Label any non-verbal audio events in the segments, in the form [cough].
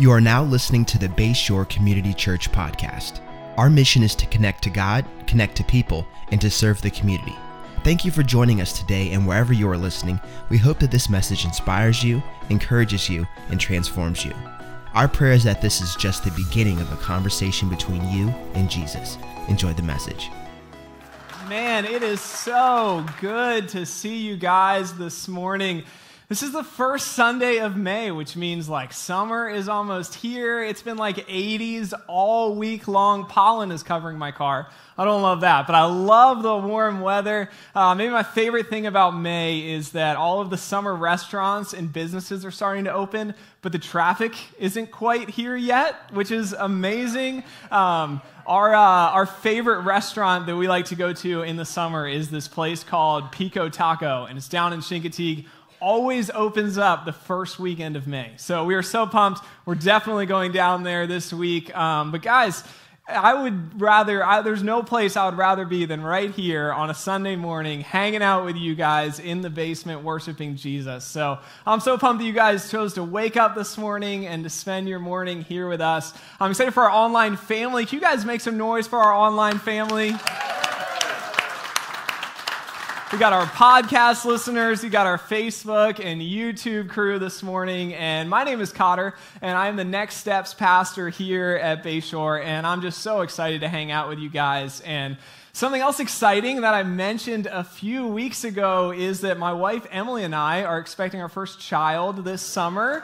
You are now listening to the Bayshore Community Church podcast. Our mission is to connect to God, connect to people, and to serve the community. Thank you for joining us today, and wherever you are listening, we hope that this message inspires you, encourages you, and transforms you. Our prayer is that this is just the beginning of a conversation between you and Jesus. Enjoy the message. Man, it is so good to see you guys this morning. This is the first Sunday of May, which means like summer is almost here. It's been like 80s all week long. Pollen is covering my car. I don't love that, but I love the warm weather. Uh, maybe my favorite thing about May is that all of the summer restaurants and businesses are starting to open, but the traffic isn't quite here yet, which is amazing. Um, our, uh, our favorite restaurant that we like to go to in the summer is this place called Pico Taco, and it's down in Chincoteague always opens up the first weekend of May. So we are so pumped. We're definitely going down there this week. Um, but guys, I would rather, I, there's no place I would rather be than right here on a Sunday morning, hanging out with you guys in the basement, worshiping Jesus. So I'm so pumped that you guys chose to wake up this morning and to spend your morning here with us. I'm excited for our online family. Can you guys make some noise for our online family? We got our podcast listeners, we got our Facebook and YouTube crew this morning. And my name is Cotter, and I'm the Next Steps pastor here at Bayshore. And I'm just so excited to hang out with you guys. And something else exciting that I mentioned a few weeks ago is that my wife Emily and I are expecting our first child this summer.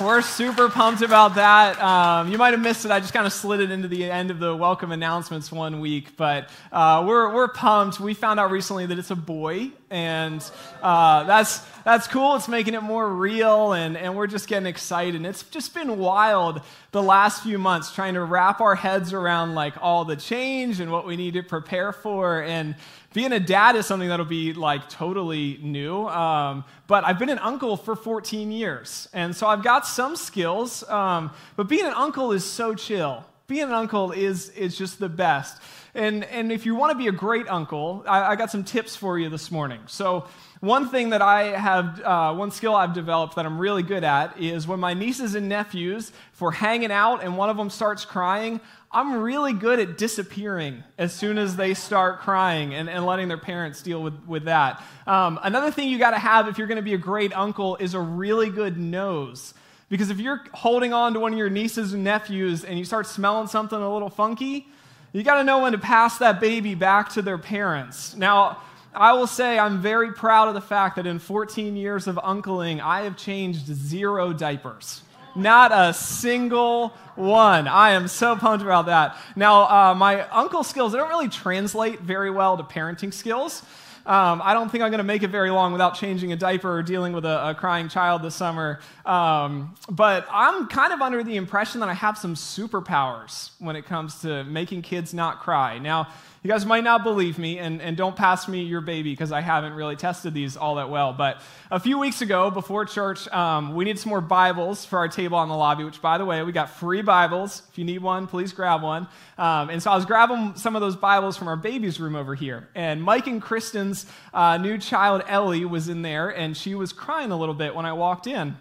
We're super pumped about that. Um, you might have missed it. I just kind of slid it into the end of the welcome announcements one week, but uh, we're, we're pumped. We found out recently that it's a boy, and uh, that's, that's cool. It's making it more real, and, and we're just getting excited. And it's just been wild the last few months trying to wrap our heads around like all the change and what we need to prepare for. And being a dad is something that'll be like totally new. Um, but I've been an uncle for 14 years. And so I've got some skills. Um, but being an uncle is so chill. Being an uncle is, is just the best. And, and if you want to be a great uncle, I, I got some tips for you this morning. So, one thing that I have, uh, one skill I've developed that I'm really good at is when my nieces and nephews, we're hanging out and one of them starts crying, I'm really good at disappearing as soon as they start crying and, and letting their parents deal with, with that. Um, another thing you got to have if you're going to be a great uncle is a really good nose. Because if you're holding on to one of your nieces and nephews and you start smelling something a little funky, you got to know when to pass that baby back to their parents. Now, I will say I'm very proud of the fact that in 14 years of uncling, I have changed zero diapers. Not a single one. I am so pumped about that. Now, uh, my uncle skills, they don't really translate very well to parenting skills. Um, I don't think I'm going to make it very long without changing a diaper or dealing with a, a crying child this summer. Um, but I'm kind of under the impression that I have some superpowers when it comes to making kids not cry. Now, you guys might not believe me, and, and don't pass me your baby because I haven't really tested these all that well. But a few weeks ago, before church, um, we needed some more Bibles for our table on the lobby, which, by the way, we got free Bibles. If you need one, please grab one. Um, and so I was grabbing some of those Bibles from our baby's room over here. And Mike and Kristen's uh, new child, Ellie, was in there, and she was crying a little bit when I walked in.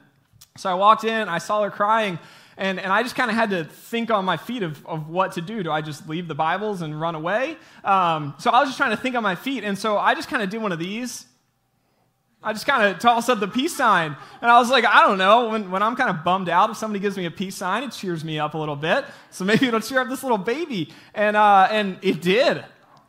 So I walked in, I saw her crying. And, and I just kind of had to think on my feet of, of what to do. Do I just leave the Bibles and run away? Um, so I was just trying to think on my feet. And so I just kind of did one of these. I just kind of tossed up the peace sign. And I was like, I don't know. When, when I'm kind of bummed out, if somebody gives me a peace sign, it cheers me up a little bit. So maybe it'll cheer up this little baby. And, uh, and it did.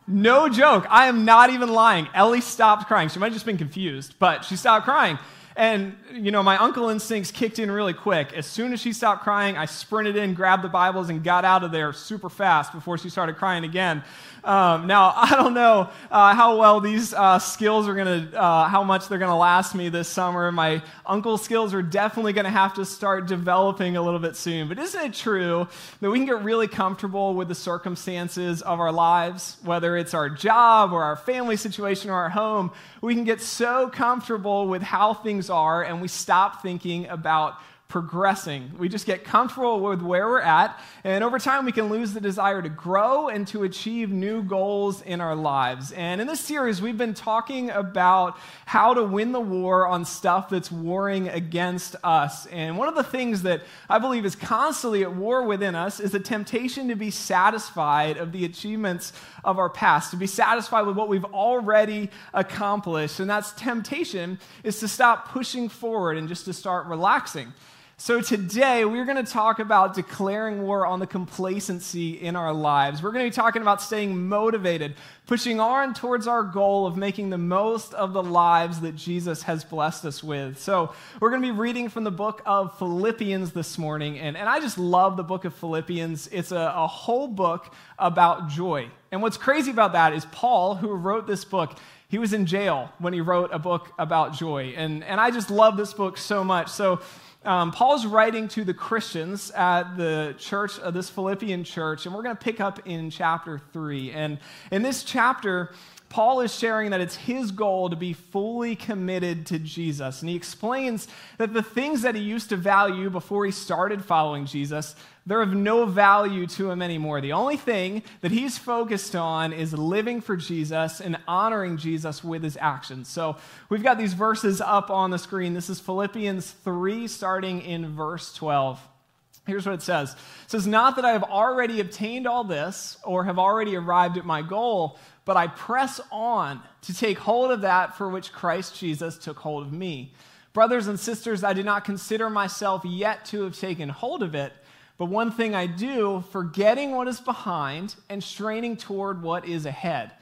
No joke. I am not even lying. Ellie stopped crying. She might have just been confused, but she stopped crying. And, you know, my uncle instincts kicked in really quick. As soon as she stopped crying, I sprinted in, grabbed the Bibles, and got out of there super fast before she started crying again. Um, now, [laughs] I don't know uh, how well these uh, skills are going to, uh, how much they're going to last me this summer. My uncle's skills are definitely going to have to start developing a little bit soon. But isn't it true that we can get really comfortable with the circumstances of our lives, whether it's our job or our family situation or our home? We can get so comfortable with how things are and we stop thinking about progressing. We just get comfortable with where we're at, and over time we can lose the desire to grow and to achieve new goals in our lives. And in this series, we've been talking about how to win the war on stuff that's warring against us. And one of the things that I believe is constantly at war within us is the temptation to be satisfied of the achievements of our past, to be satisfied with what we've already accomplished. And that's temptation is to stop pushing forward and just to start relaxing. So, today we're going to talk about declaring war on the complacency in our lives. We're going to be talking about staying motivated, pushing on towards our goal of making the most of the lives that Jesus has blessed us with. So, we're going to be reading from the book of Philippians this morning. And, and I just love the book of Philippians. It's a, a whole book about joy. And what's crazy about that is Paul, who wrote this book, he was in jail when he wrote a book about joy. And, and I just love this book so much. So, um, Paul's writing to the Christians at the church, uh, this Philippian church, and we're going to pick up in chapter 3. And in this chapter, Paul is sharing that it's his goal to be fully committed to Jesus. And he explains that the things that he used to value before he started following Jesus, they're of no value to him anymore. The only thing that he's focused on is living for Jesus and honoring Jesus with his actions. So we've got these verses up on the screen. This is Philippians 3, starting in verse 12. Here's what it says It says, Not that I have already obtained all this or have already arrived at my goal, but I press on to take hold of that for which Christ Jesus took hold of me. Brothers and sisters, I do not consider myself yet to have taken hold of it. But one thing I do, forgetting what is behind and straining toward what is ahead,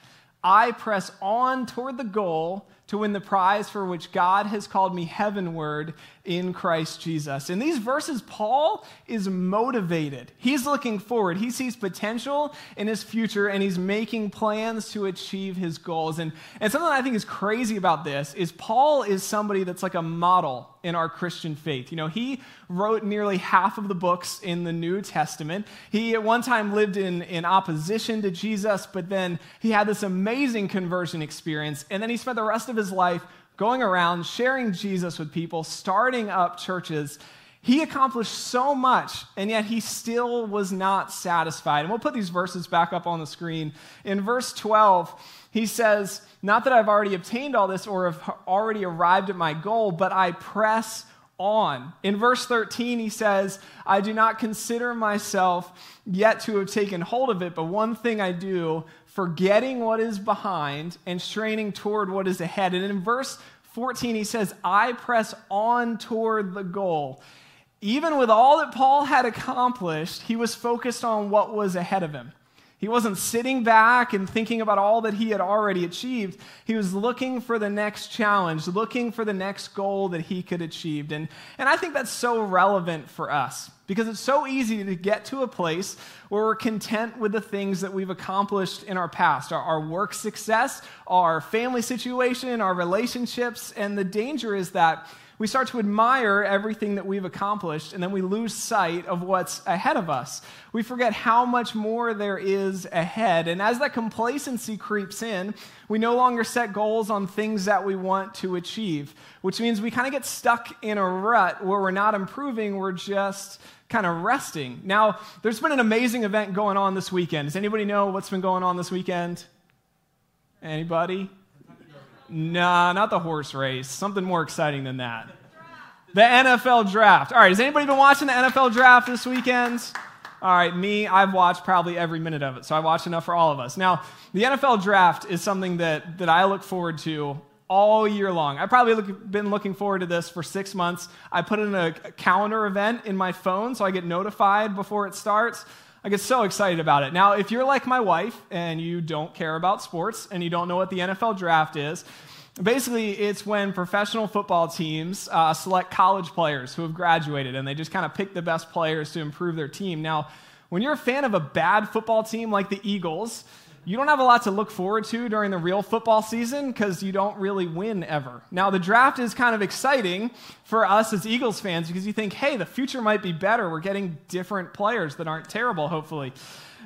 I press on toward the goal to win the prize for which God has called me heavenward in Christ Jesus. In these verses, Paul is motivated. He's looking forward. He sees potential in his future and he's making plans to achieve his goals. And, and something I think is crazy about this is Paul is somebody that's like a model in our Christian faith. You know, he wrote nearly half of the books in the New Testament. He at one time lived in, in opposition to Jesus, but then he had this amazing conversion experience. And then he spent the rest of his life going around sharing Jesus with people, starting up churches. He accomplished so much, and yet he still was not satisfied. And we'll put these verses back up on the screen. In verse 12, he says, Not that I've already obtained all this or have already arrived at my goal, but I press on. In verse 13, he says, I do not consider myself yet to have taken hold of it, but one thing I do, forgetting what is behind and straining toward what is ahead. And in verse 14, he says, I press on toward the goal. Even with all that Paul had accomplished, he was focused on what was ahead of him. He wasn't sitting back and thinking about all that he had already achieved. He was looking for the next challenge, looking for the next goal that he could achieve. And, and I think that's so relevant for us because it's so easy to get to a place where we're content with the things that we've accomplished in our past our, our work success, our family situation, our relationships. And the danger is that we start to admire everything that we've accomplished, and then we lose sight of what's ahead of us. We forget how much more there is ahead. And as that complacency creeps in, we no longer set goals on things that we want to achieve, which means we kind of get stuck in a rut where we're not improving, we're just kind of resting. Now, there's been an amazing event going on this weekend. Does anybody know what's been going on this weekend? Anybody? Nah, not the horse race. Something more exciting than that. The NFL draft. All right, has anybody been watching the NFL draft this weekend? All right, me, I've watched probably every minute of it, so I watched enough for all of us. Now, the NFL draft is something that, that I look forward to all year long. I've probably look, been looking forward to this for six months. I put in a calendar event in my phone so I get notified before it starts. I get so excited about it. Now, if you're like my wife and you don't care about sports and you don't know what the NFL draft is, basically it's when professional football teams uh, select college players who have graduated and they just kind of pick the best players to improve their team. Now, when you're a fan of a bad football team like the Eagles, you don't have a lot to look forward to during the real football season because you don't really win ever. Now, the draft is kind of exciting for us as Eagles fans because you think, hey, the future might be better. We're getting different players that aren't terrible, hopefully.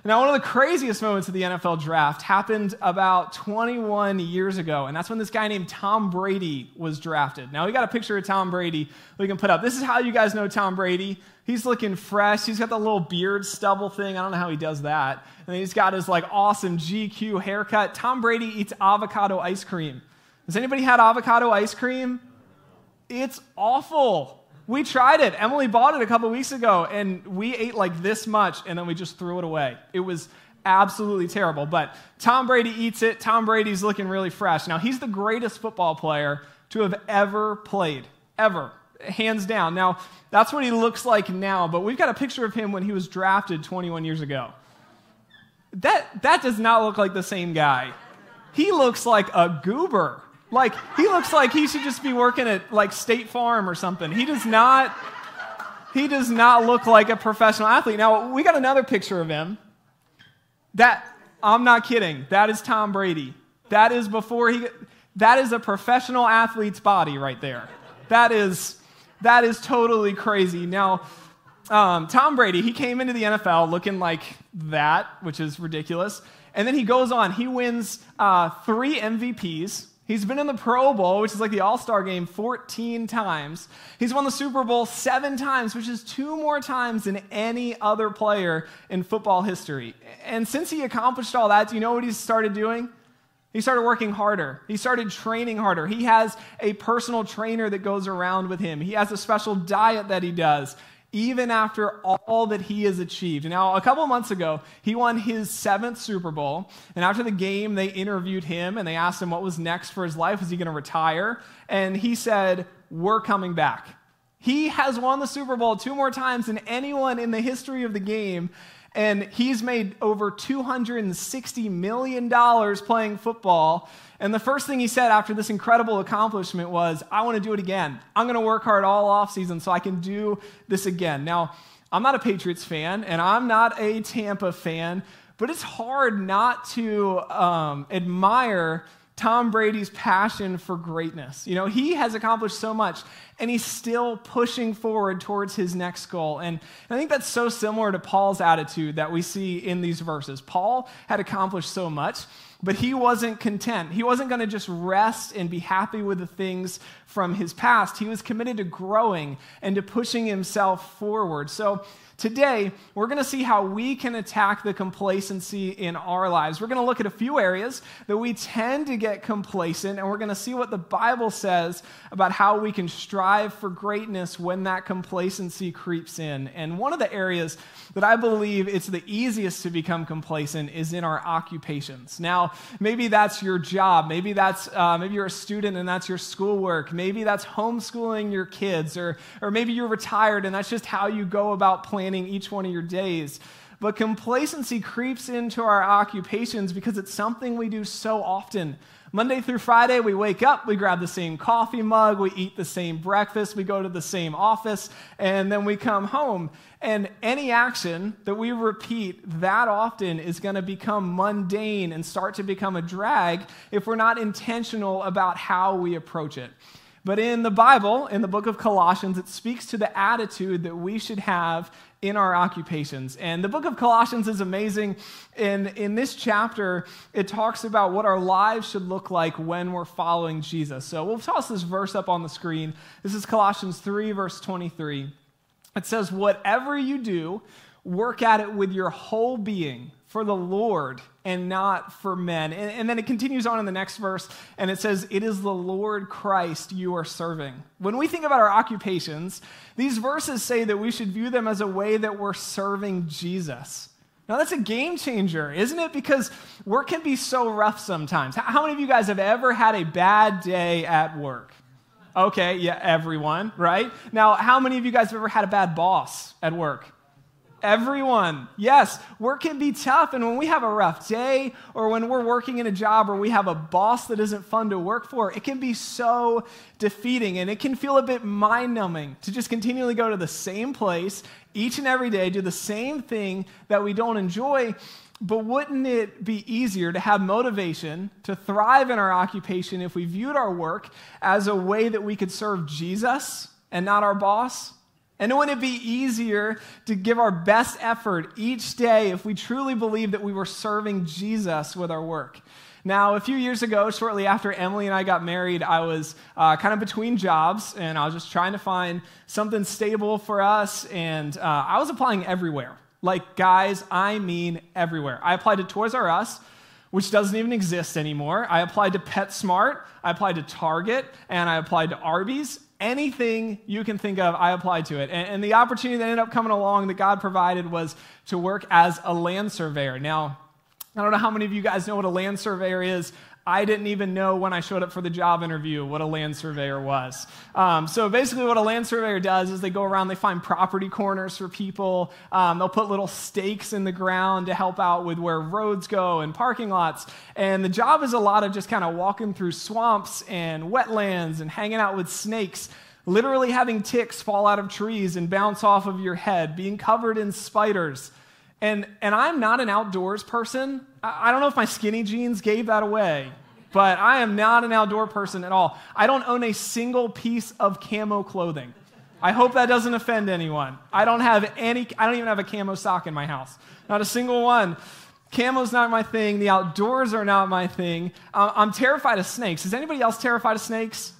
Now, one of the craziest moments of the NFL draft happened about 21 years ago, and that's when this guy named Tom Brady was drafted. Now, we got a picture of Tom Brady we can put up. This is how you guys know Tom Brady. He's looking fresh. He's got the little beard stubble thing. I don't know how he does that. And he's got his like awesome GQ haircut. Tom Brady eats avocado ice cream. Has anybody had avocado ice cream? It's awful. We tried it. Emily bought it a couple weeks ago, and we ate like this much, and then we just threw it away. It was absolutely terrible. But Tom Brady eats it. Tom Brady's looking really fresh. Now, he's the greatest football player to have ever played, ever, hands down. Now, that's what he looks like now, but we've got a picture of him when he was drafted 21 years ago. That, that does not look like the same guy. He looks like a goober. Like, he looks like he should just be working at like State Farm or something. He does not, he does not look like a professional athlete. Now, we got another picture of him. That, I'm not kidding. That is Tom Brady. That is before he, that is a professional athlete's body right there. That is, that is totally crazy. Now, um, Tom Brady, he came into the NFL looking like that, which is ridiculous. And then he goes on, he wins uh, three MVPs, He's been in the Pro Bowl, which is like the All Star game, 14 times. He's won the Super Bowl seven times, which is two more times than any other player in football history. And since he accomplished all that, do you know what he started doing? He started working harder. He started training harder. He has a personal trainer that goes around with him. He has a special diet that he does even after all that he has achieved. Now, a couple months ago, he won his seventh Super Bowl. And after the game, they interviewed him and they asked him what was next for his life. Was he going to retire? And he said, We're coming back. He has won the Super Bowl two more times than anyone in the history of the game. And he's made over $260 million playing football. And the first thing he said after this incredible accomplishment was, I want to do it again. I'm going to work hard all offseason so I can do this again. Now, I'm not a Patriots fan and I'm not a Tampa fan, but it's hard not to um, admire Tom Brady's passion for greatness. You know, he has accomplished so much and he's still pushing forward towards his next goal. And I think that's so similar to Paul's attitude that we see in these verses. Paul had accomplished so much, but he wasn't content. He wasn't going to just rest and be happy with the things from his past. He was committed to growing and to pushing himself forward. So, Today, we're going to see how we can attack the complacency in our lives. We're going to look at a few areas that we tend to get complacent, and we're going to see what the Bible says about how we can strive for greatness when that complacency creeps in. And one of the areas that I believe it's the easiest to become complacent is in our occupations. Now, maybe that's your job. Maybe that's uh, maybe you're a student and that's your schoolwork. Maybe that's homeschooling your kids, or or maybe you're retired and that's just how you go about planning planning each one of your days. But complacency creeps into our occupations because it's something we do so often. Monday through Friday, we wake up, we grab the same coffee mug, we eat the same breakfast, we go to the same office, and then we come home. And any action that we repeat that often is going to become mundane and start to become a drag if we're not intentional about how we approach it. But in the Bible, in the book of Colossians, it speaks to the attitude that we should have in our occupations. And the book of Colossians is amazing. In, in this chapter, it talks about what our lives should look like when we're following Jesus. So we'll toss this verse up on the screen. This is Colossians 3, verse 23. It says, Whatever you do, work at it with your whole being for the Lord and not for men. And, and, then it continues on in the next verse, and it says, It is the Lord Christ you are serving. When we think about our occupations, these verses say that we should view them as a way that we're serving Jesus. Now, that's a game changer, isn't it? Because work can be so rough sometimes. How many of you guys have ever had a bad day at work? Okay, yeah, everyone, right? Now, how many of you guys have ever had a bad boss at work? Everyone. Yes, work can be tough. And when we have a rough day or when we're working in a job or we have a boss that isn't fun to work for, it can be so defeating and it can feel a bit mind numbing to just continually go to the same place each and every day, do the same thing that we don't enjoy. But wouldn't it be easier to have motivation to thrive in our occupation if we viewed our work as a way that we could serve Jesus and not our boss? And it wouldn't it be easier to give our best effort each day if we truly believed that we were serving Jesus with our work? Now, a few years ago, shortly after Emily and I got married, I was uh, kind of between jobs and I was just trying to find something stable for us. And uh, I was applying everywhere. Like, guys, I mean everywhere. I applied to Toys R Us, which doesn't even exist anymore. I applied to PetSmart, I applied to Target, and I applied to Arby's. Anything you can think of, I applied to it. And, and the opportunity that ended up coming along that God provided was to work as a land surveyor. Now, I don't know how many of you guys know what a land surveyor is. I didn't even know when I showed up for the job interview what a land surveyor was. Um, so basically, what a land surveyor does is they go around, they find property corners for people. Um, they'll put little stakes in the ground to help out with where roads go and parking lots. And the job is a lot of just kind of walking through swamps and wetlands and hanging out with snakes literally having ticks fall out of trees and bounce off of your head, being covered in spiders, and, and I'm not an outdoors person. I, I don't know if my skinny jeans gave that away, but I am not an outdoor person at all. I don't own a single piece of camo clothing. I hope that doesn't offend anyone. I don't have any, I don't even have a camo sock in my house. Not a single one. Camo's not my thing. The outdoors are not my thing. I'm terrified of snakes. Is anybody else terrified of snakes?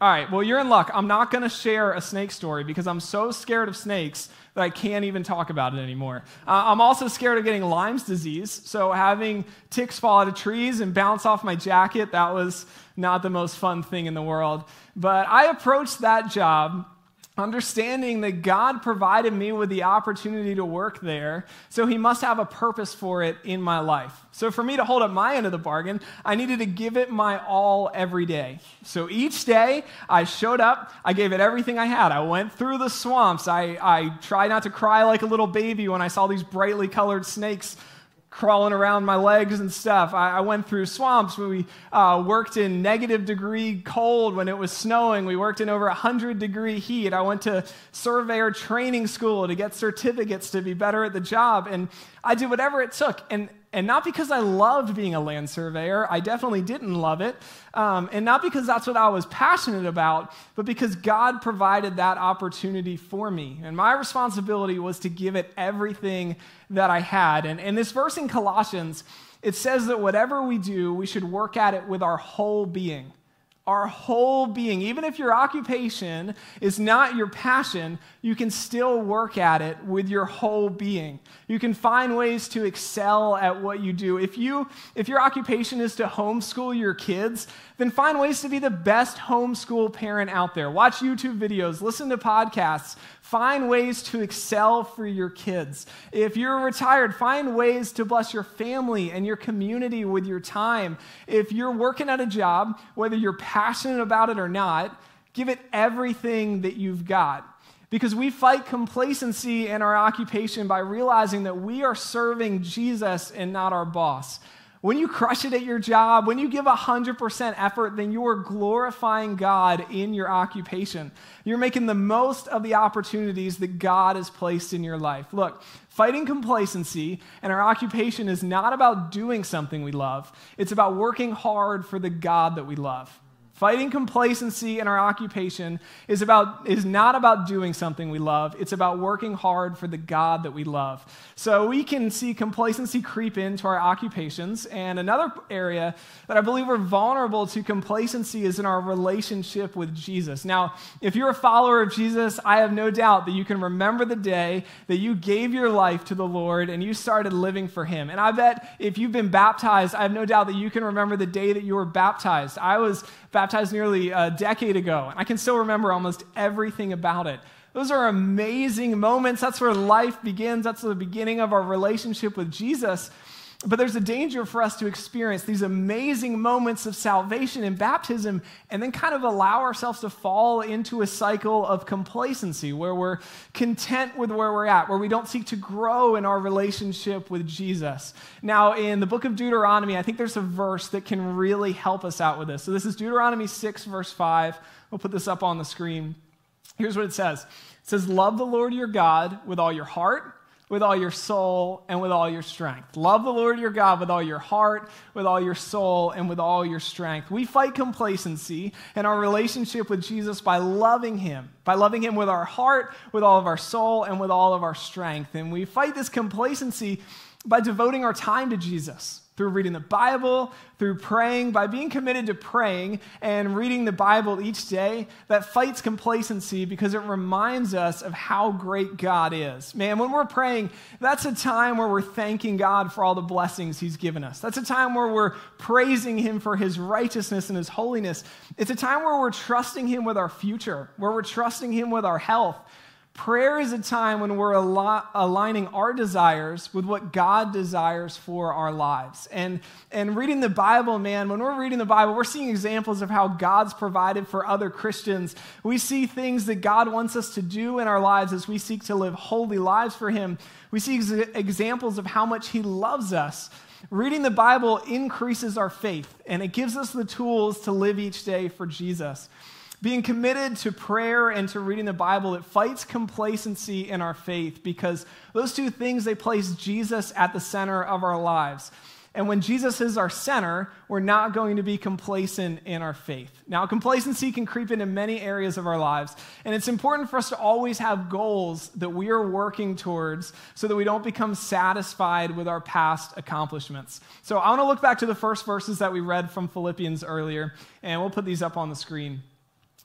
All right, well, you're in luck. I'm not going to share a snake story because I'm so scared of snakes that I can't even talk about it anymore. Uh, I'm also scared of getting Lyme's disease. So having ticks fall out of trees and bounce off my jacket, that was not the most fun thing in the world. But I approached that job understanding that God provided me with the opportunity to work there, so He must have a purpose for it in my life. So, for me to hold up my end of the bargain, I needed to give it my all every day. So, each day I showed up, I gave it everything I had. I went through the swamps, I, I tried not to cry like a little baby when I saw these brightly colored snakes crawling around my legs and stuff. I, I went through swamps. We uh, worked in negative degree cold when it was snowing. We worked in over 100 degree heat. I went to surveyor training school to get certificates to be better at the job. And I did whatever it took. And and not because I loved being a land surveyor, I definitely didn't love it. Um, and not because that's what I was passionate about, but because God provided that opportunity for me. And my responsibility was to give it everything that I had. And in this verse in Colossians, it says that whatever we do, we should work at it with our whole being our whole being. Even if your occupation is not your passion, you can still work at it with your whole being. You can find ways to excel at what you do. If you if your occupation is to homeschool your kids, then find ways to be the best homeschool parent out there. Watch YouTube videos, listen to podcasts, find ways to excel for your kids. If you're retired, find ways to bless your family and your community with your time. If you're working at a job, whether you're passionate about it or not, give it everything that you've got. Because we fight complacency in our occupation by realizing that we are serving Jesus and not our boss. When you crush it at your job, when you give 100% effort, then you are glorifying God in your occupation. You're making the most of the opportunities that God has placed in your life. Look, fighting complacency and our occupation is not about doing something we love, it's about working hard for the God that we love. Fighting complacency in our occupation is, about, is not about doing something we love, it's about working hard for the God that we love. So we can see complacency creep into our occupations. And another area that I believe we're vulnerable to complacency is in our relationship with Jesus. Now, if you're a follower of Jesus, I have no doubt that you can remember the day that you gave your life to the Lord and you started living for Him. And I bet if you've been baptized, I have no doubt that you can remember the day that you were baptized. I was baptized nearly a decade ago, and I can still remember almost everything about it. Those are amazing moments. That's where life begins. That's the beginning of our relationship with Jesus. But there's a danger for us to experience these amazing moments of salvation and baptism and then kind of allow ourselves to fall into a cycle of complacency where we're content with where we're at, where we don't seek to grow in our relationship with Jesus. Now, in the book of Deuteronomy, I think there's a verse that can really help us out with this. So this is Deuteronomy 6, verse 5. We'll put this up on the screen. Here's what it says It says, Love the Lord your God with all your heart with all your soul and with all your strength. Love the Lord your God with all your heart, with all your soul, and with all your strength. We fight complacency in our relationship with Jesus by loving him, by loving him with our heart, with all of our soul, and with all of our strength. And we fight this complacency by devoting our time to Jesus through reading the Bible, through praying, by being committed to praying and reading the Bible each day, that fights complacency because it reminds us of how great God is. Man, when we're praying, that's a time where we're thanking God for all the blessings He's given us. That's a time where we're praising Him for His righteousness and His holiness. It's a time where we're trusting Him with our future, where we're trusting Him with our health Prayer is a time when we're al- aligning our desires with what God desires for our lives. And, and reading the Bible, man, when we're reading the Bible, we're seeing examples of how God's provided for other Christians. We see things that God wants us to do in our lives as we seek to live holy lives for Him. We see ex- examples of how much He loves us. Reading the Bible increases our faith, and it gives us the tools to live each day for Jesus. Being committed to prayer and to reading the Bible, it fights complacency in our faith because those two things, they place Jesus at the center of our lives. And when Jesus is our center, we're not going to be complacent in our faith. Now, complacency can creep into many areas of our lives, and it's important for us to always have goals that we are working towards so that we don't become satisfied with our past accomplishments. So, I want to look back to the first verses that we read from Philippians earlier, and we'll put these up on the screen.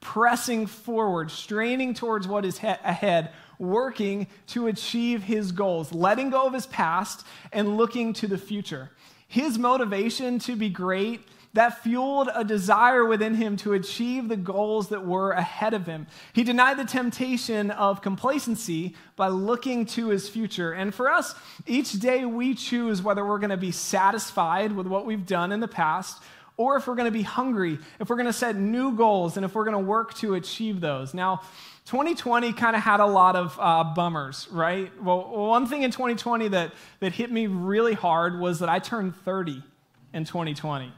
pressing forward, straining towards what is he- ahead, working to achieve his goals, letting go of his past and looking to the future. His motivation to be great that fueled a desire within him to achieve the goals that were ahead of him. He denied the temptation of complacency by looking to his future. And for us, each day we choose whether we're going to be satisfied with what we've done in the past or if we're going to be hungry, if we're going to set new goals, and if we're going to work to achieve those. Now, 2020 kind of had a lot of uh, bummers, right? Well, one thing in 2020 that, that hit me really hard was that I turned 30 in 2020.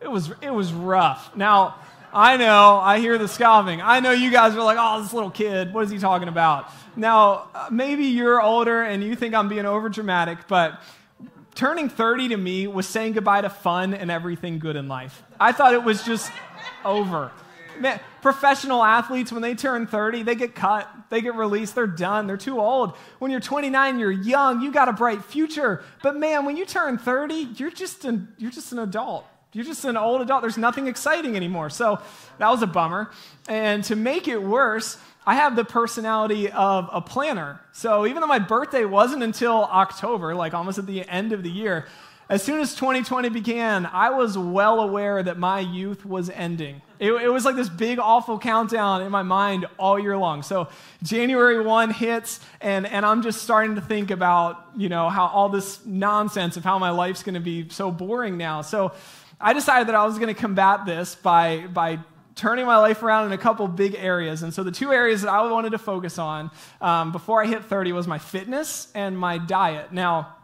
It was, it was rough. Now, I know, I hear the scoffing. I know you guys are like, oh, this little kid, what is he talking about? Now, uh, maybe you're older and you think I'm being over dramatic, but turning 30 to me was saying goodbye to fun and everything good in life. I thought it was just over. Man, professional athletes, when they turn 30, they get cut, they get released, they're done, they're too old. When you're 29, you're young, you got a bright future. But man, when you turn 30, you're just an, you're just an adult. You're just an old adult. There's nothing exciting anymore. So that was a bummer. And to make it worse, I have the personality of a planner. So even though my birthday wasn't until October, like almost at the end of the year, as soon as 2020 began, I was well aware that my youth was ending. It, it, was like this big, awful countdown in my mind all year long. So January 1 hits, and, and I'm just starting to think about, you know, how all this nonsense of how my life's going to be so boring now. So I decided that I was going to combat this by, by turning my life around in a couple big areas. And so the two areas that I wanted to focus on um, before I hit 30 was my fitness and my diet. Now,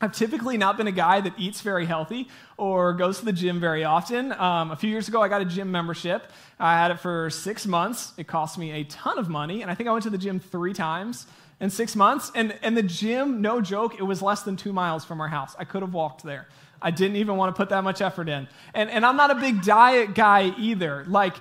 I've typically not been a guy that eats very healthy or goes to the gym very often. Um, a few years ago, I got a gym membership. I had it for six months. It cost me a ton of money, and I think I went to the gym three times in six months. And, and the gym, no joke, it was less than two miles from our house. I could have walked there. I didn't even want to put that much effort in. And, and I'm not a big diet guy either. Like,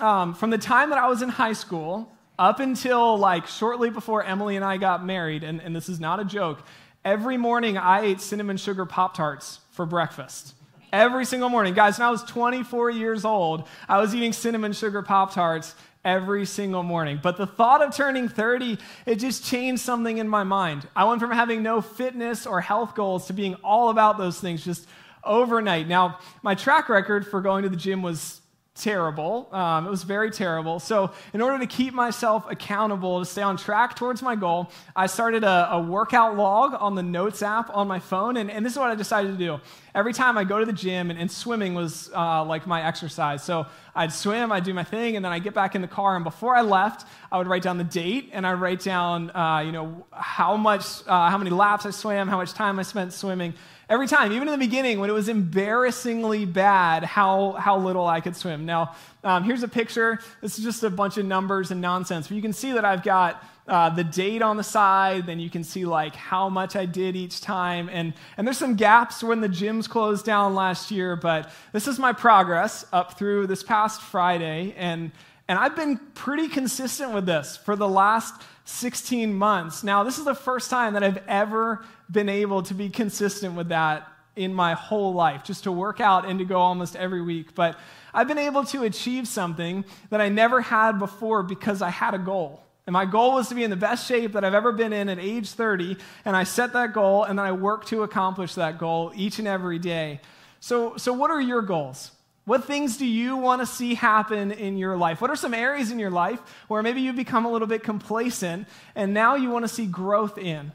um, from the time that I was in high school up until like shortly before Emily and I got married, and, and this is not a joke, every morning I ate cinnamon sugar Pop Tarts for breakfast. Every single morning. Guys, when I was 24 years old, I was eating cinnamon sugar Pop Tarts every single morning. But the thought of turning 30, it just changed something in my mind. I went from having no fitness or health goals to being all about those things just overnight. Now, my track record for going to the gym was terrible. Um, it was very terrible. So, in order to keep myself accountable, to stay on track towards my goal, I started a, a workout log on the Notes app on my phone. And, and, this is what I decided to do. Every time I go to the gym, and, and swimming was uh, like my exercise. So, I'd swim, I'd do my thing, and then I'd get back in the car. And before I left, I would write down the date and I'd write down, uh, you know, how much, uh, how many laps I swam, how much time I spent swimming every time, even in the beginning when it was embarrassingly bad, how, how little I could swim. Now, um, here's a picture. This is just a bunch of numbers and nonsense, but you can see that I've got uh, the date on the side, then you can see like how much I did each time. And, and there's some gaps when the gyms closed down last year, but this is my progress up through this past Friday. And, and I've been pretty consistent with this for the last 16 months. Now, this is the first time that I've ever been able to be consistent with that in my whole life, just to work out and to go almost every week. But I've been able to achieve something that I never had before because I had a goal. And my goal was to be in the best shape that I've ever been in at age 30. And I set that goal and then I work to accomplish that goal each and every day. So, so what are your goals? What things do you want to see happen in your life? What are some areas in your life where maybe you've become a little bit complacent and now you want to see growth in?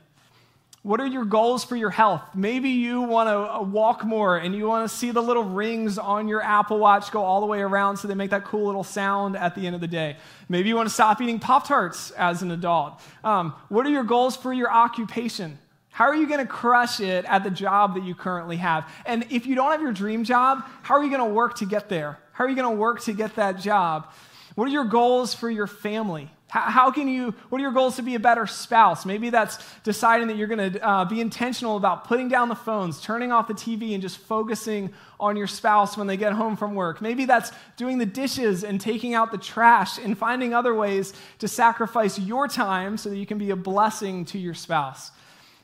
What are your goals for your health? Maybe you want to uh, walk more and you want to see the little rings on your Apple Watch go all the way around so they make that cool little sound at the end of the day. Maybe you want to stop eating Pop Tarts as an adult. Um, what are your goals for your occupation? How are you going to crush it at the job that you currently have? And if you don't have your dream job, how are you going to work to get there? How are you going to work to get that job? What are your goals for your family? How, can you, what are your goals to be a better spouse? Maybe that's deciding that you're going to uh, be intentional about putting down the phones, turning off the TV, and just focusing on your spouse when they get home from work. Maybe that's doing the dishes and taking out the trash and finding other ways to sacrifice your time so that you can be a blessing to your spouse.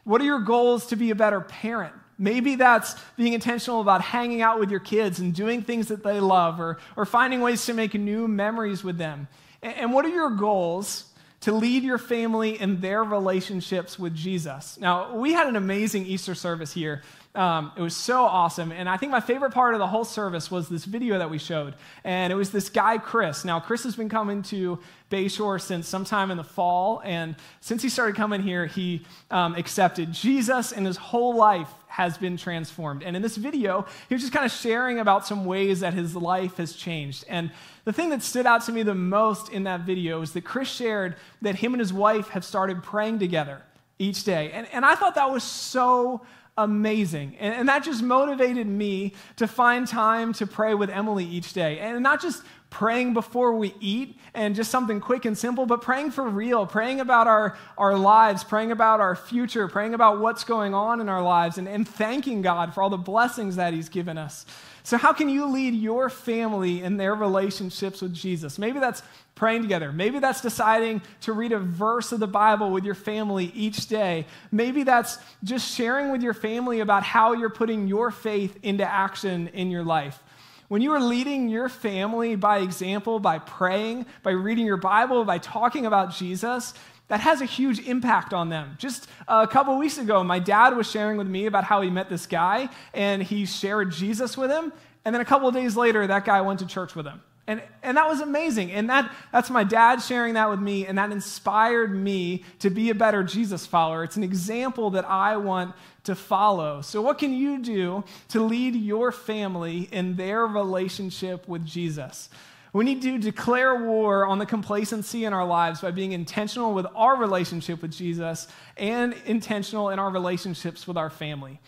What are your goals to be a better parent? Maybe that's being intentional about hanging out with your kids and doing things that they love or, or finding ways to make new memories with them. And, and what are your goals to lead your family in their relationships with Jesus? Now, we had an amazing Easter service here um, it was so awesome. And I think my favorite part of the whole service was this video that we showed. And it was this guy, Chris. Now, Chris has been coming to Bayshore since sometime in the fall. And since he started coming here, he um, accepted Jesus, and his whole life has been transformed. And in this video, he was just kind of sharing about some ways that his life has changed. And the thing that stood out to me the most in that video is that Chris shared that him and his wife have started praying together each day. And, and I thought that was so amazing. And, and, that just motivated me to find time to pray with Emily each day. And not just praying before we eat and just something quick and simple, but praying for real, praying about our, our lives, praying about our future, praying about what's going on in our lives, and, and thanking God for all the blessings that He's given us. So, how can you lead your family in their relationships with Jesus? Maybe that's praying together. Maybe that's deciding to read a verse of the Bible with your family each day. Maybe that's just sharing with your family about how you're putting your faith into action in your life. When you are leading your family by example, by praying, by reading your Bible, by talking about Jesus, that has a huge impact on them. Just a couple weeks ago, my dad was sharing with me about how he met this guy and he shared Jesus with him. And then a couple days later, that guy went to church with him. And, and that was amazing. And that, that's my dad sharing that with me, and that inspired me to be a better Jesus follower. It's an example that I want to follow. So, what can you do to lead your family in their relationship with Jesus? We need to declare war on the complacency in our lives by being intentional with our relationship with Jesus and intentional in our relationships with our family.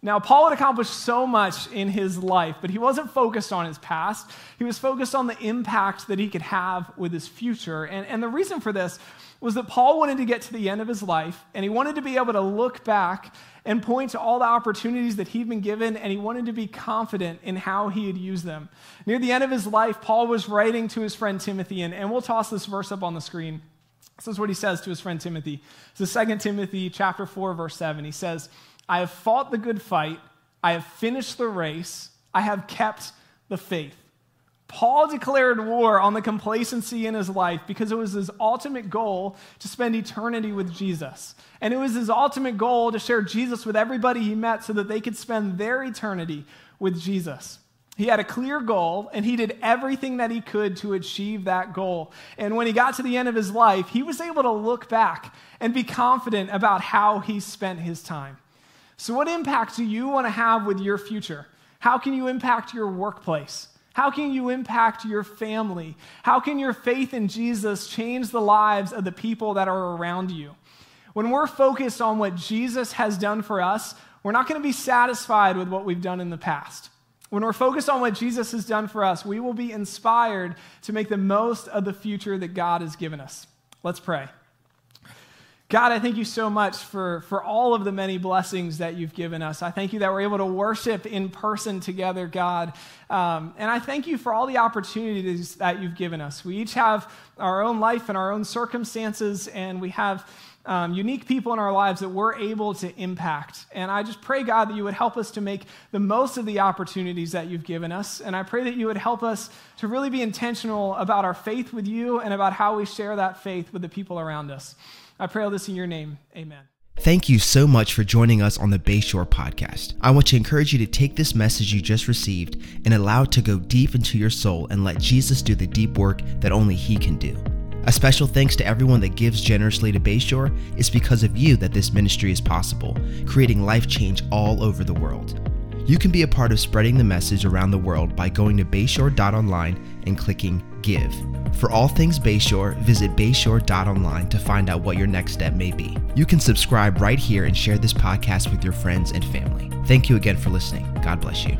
Now, Paul had accomplished so much in his life, but he wasn't focused on his past. He was focused on the impact that he could have with his future. And, and the reason for this was that Paul wanted to get to the end of his life, and he wanted to be able to look back and point to all the opportunities that he'd been given, and he wanted to be confident in how he had used them. Near the end of his life, Paul was writing to his friend Timothy, and, and we'll toss this verse up on the screen. This is what he says to his friend Timothy. It's 2 Timothy chapter 4, verse 7. He says, I have fought the good fight, I have finished the race, I have kept the faith. Paul declared war on the complacency in his life because it was his ultimate goal to spend eternity with Jesus. And it was his ultimate goal to share Jesus with everybody he met so that they could spend their eternity with Jesus. He had a clear goal, and he did everything that he could to achieve that goal. And when he got to the end of his life, he was able to look back and be confident about how he spent his time. So, what impact do you want to have with your future? How can you impact your workplace? How can you impact your family? How can your faith in Jesus change the lives of the people that are around you? When we're focused on what Jesus has done for us, we're not going to be satisfied with what we've done in the past. When we're focused on what Jesus has done for us, we will be inspired to make the most of the future that God has given us. Let's pray. God, I thank you so much for, for all of the many blessings that you've given us. I thank you that we're able to worship in person together, God. Um, and I thank you for all the opportunities that you've given us. We each have our own life and our own circumstances, and we have um, unique people in our lives that we're able to impact. And I just pray, God, that you would help us to make the most of the opportunities that you've given us. And I pray that you would help us to really be intentional about our faith with you and about how we share that faith with the people around us. I pray all this in your name. Amen. Thank you so much for joining us on the Bayshore podcast. I want to encourage you to take this message you just received and allow it to go deep into your soul and let Jesus do the deep work that only He can do. A special thanks to everyone that gives generously to Bayshore. It's because of you that this ministry is possible, creating life change all over the world. You can be a part of spreading the message around the world by going to bayshore.online and clicking Give. For all things Bayshore, visit bayshore.online to find out what your next step may be. You can subscribe right here and share this podcast with your friends and family. Thank you again for listening. God bless you.